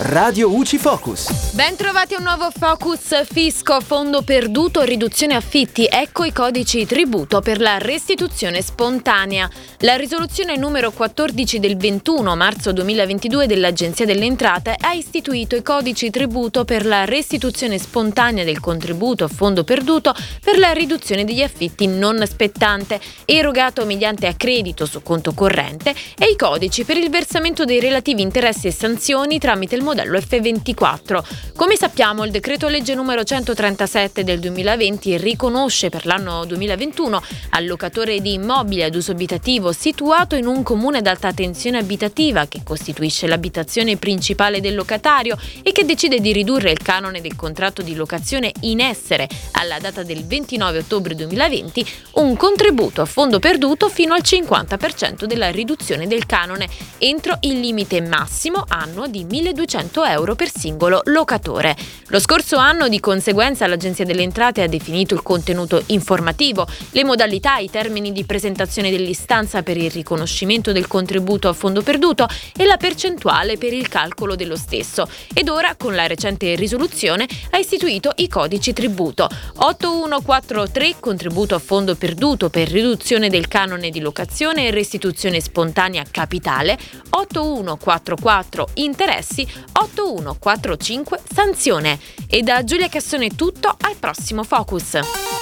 Radio UCI Focus. Ben trovati a un nuovo Focus Fisco, fondo perduto, riduzione affitti. Ecco i codici tributo per la restituzione spontanea. La risoluzione numero 14 del 21 marzo 2022 dell'Agenzia delle Entrate ha istituito i codici tributo per la restituzione spontanea del contributo a fondo perduto per la riduzione degli affitti non spettante, erogato mediante accredito su conto corrente, e i codici per il versamento dei relativi interessi e sanzioni tramite il modello F24. Come sappiamo, il decreto legge numero 137 del 2020 riconosce per l'anno 2021 al locatore di immobili ad uso abitativo situato in un comune ad alta tensione abitativa che costituisce l'abitazione principale del locatario e che decide di ridurre il canone del contratto di locazione in essere alla data del 29 ottobre 2020 un contributo a fondo perduto fino al 50% della riduzione del canone entro il limite massimo annuo di 1200 100 euro per singolo locatore. Lo scorso anno, di conseguenza, l'Agenzia delle Entrate ha definito il contenuto informativo, le modalità, i termini di presentazione dell'istanza per il riconoscimento del contributo a fondo perduto e la percentuale per il calcolo dello stesso. Ed ora, con la recente risoluzione, ha istituito i codici tributo 8143 contributo a fondo perduto per riduzione del canone di locazione e restituzione spontanea capitale, 8144 interessi, 8145 sanzione. E da Giulia Cassone è tutto, al prossimo Focus.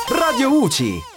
Radio UCI.